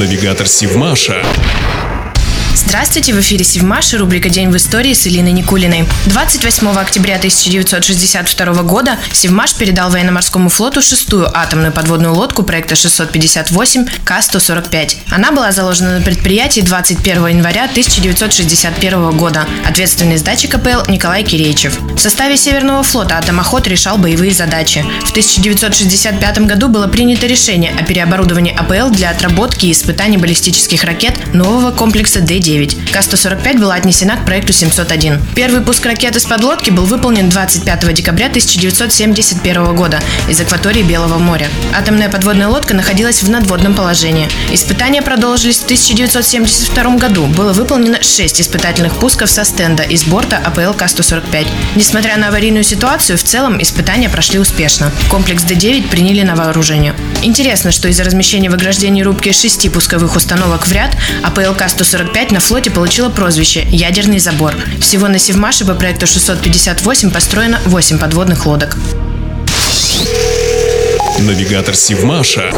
Навигатор Сивмаша. Здравствуйте, в эфире Севмаш и рубрика «День в истории» с Илиной Никулиной. 28 октября 1962 года Севмаш передал военно-морскому флоту шестую атомную подводную лодку проекта 658 К-145. Она была заложена на предприятии 21 января 1961 года. Ответственный с датчик АПЛ Николай Кирейчев. В составе Северного флота атомоход решал боевые задачи. В 1965 году было принято решение о переоборудовании АПЛ для отработки и испытаний баллистических ракет нового комплекса к-145 была отнесена к проекту 701. Первый пуск ракеты с подлодки был выполнен 25 декабря 1971 года из акватории Белого моря. Атомная подводная лодка находилась в надводном положении. Испытания продолжились в 1972 году. Было выполнено 6 испытательных пусков со стенда из борта АПЛ К-145. Несмотря на аварийную ситуацию, в целом испытания прошли успешно. Комплекс Д-9 приняли на вооружение. Интересно, что из-за размещения в ограждении рубки шести пусковых установок в ряд АПЛ К-145 Опять на флоте получила прозвище «Ядерный забор». Всего на Севмаше по проекту 658 построено 8 подводных лодок. Навигатор Севмаша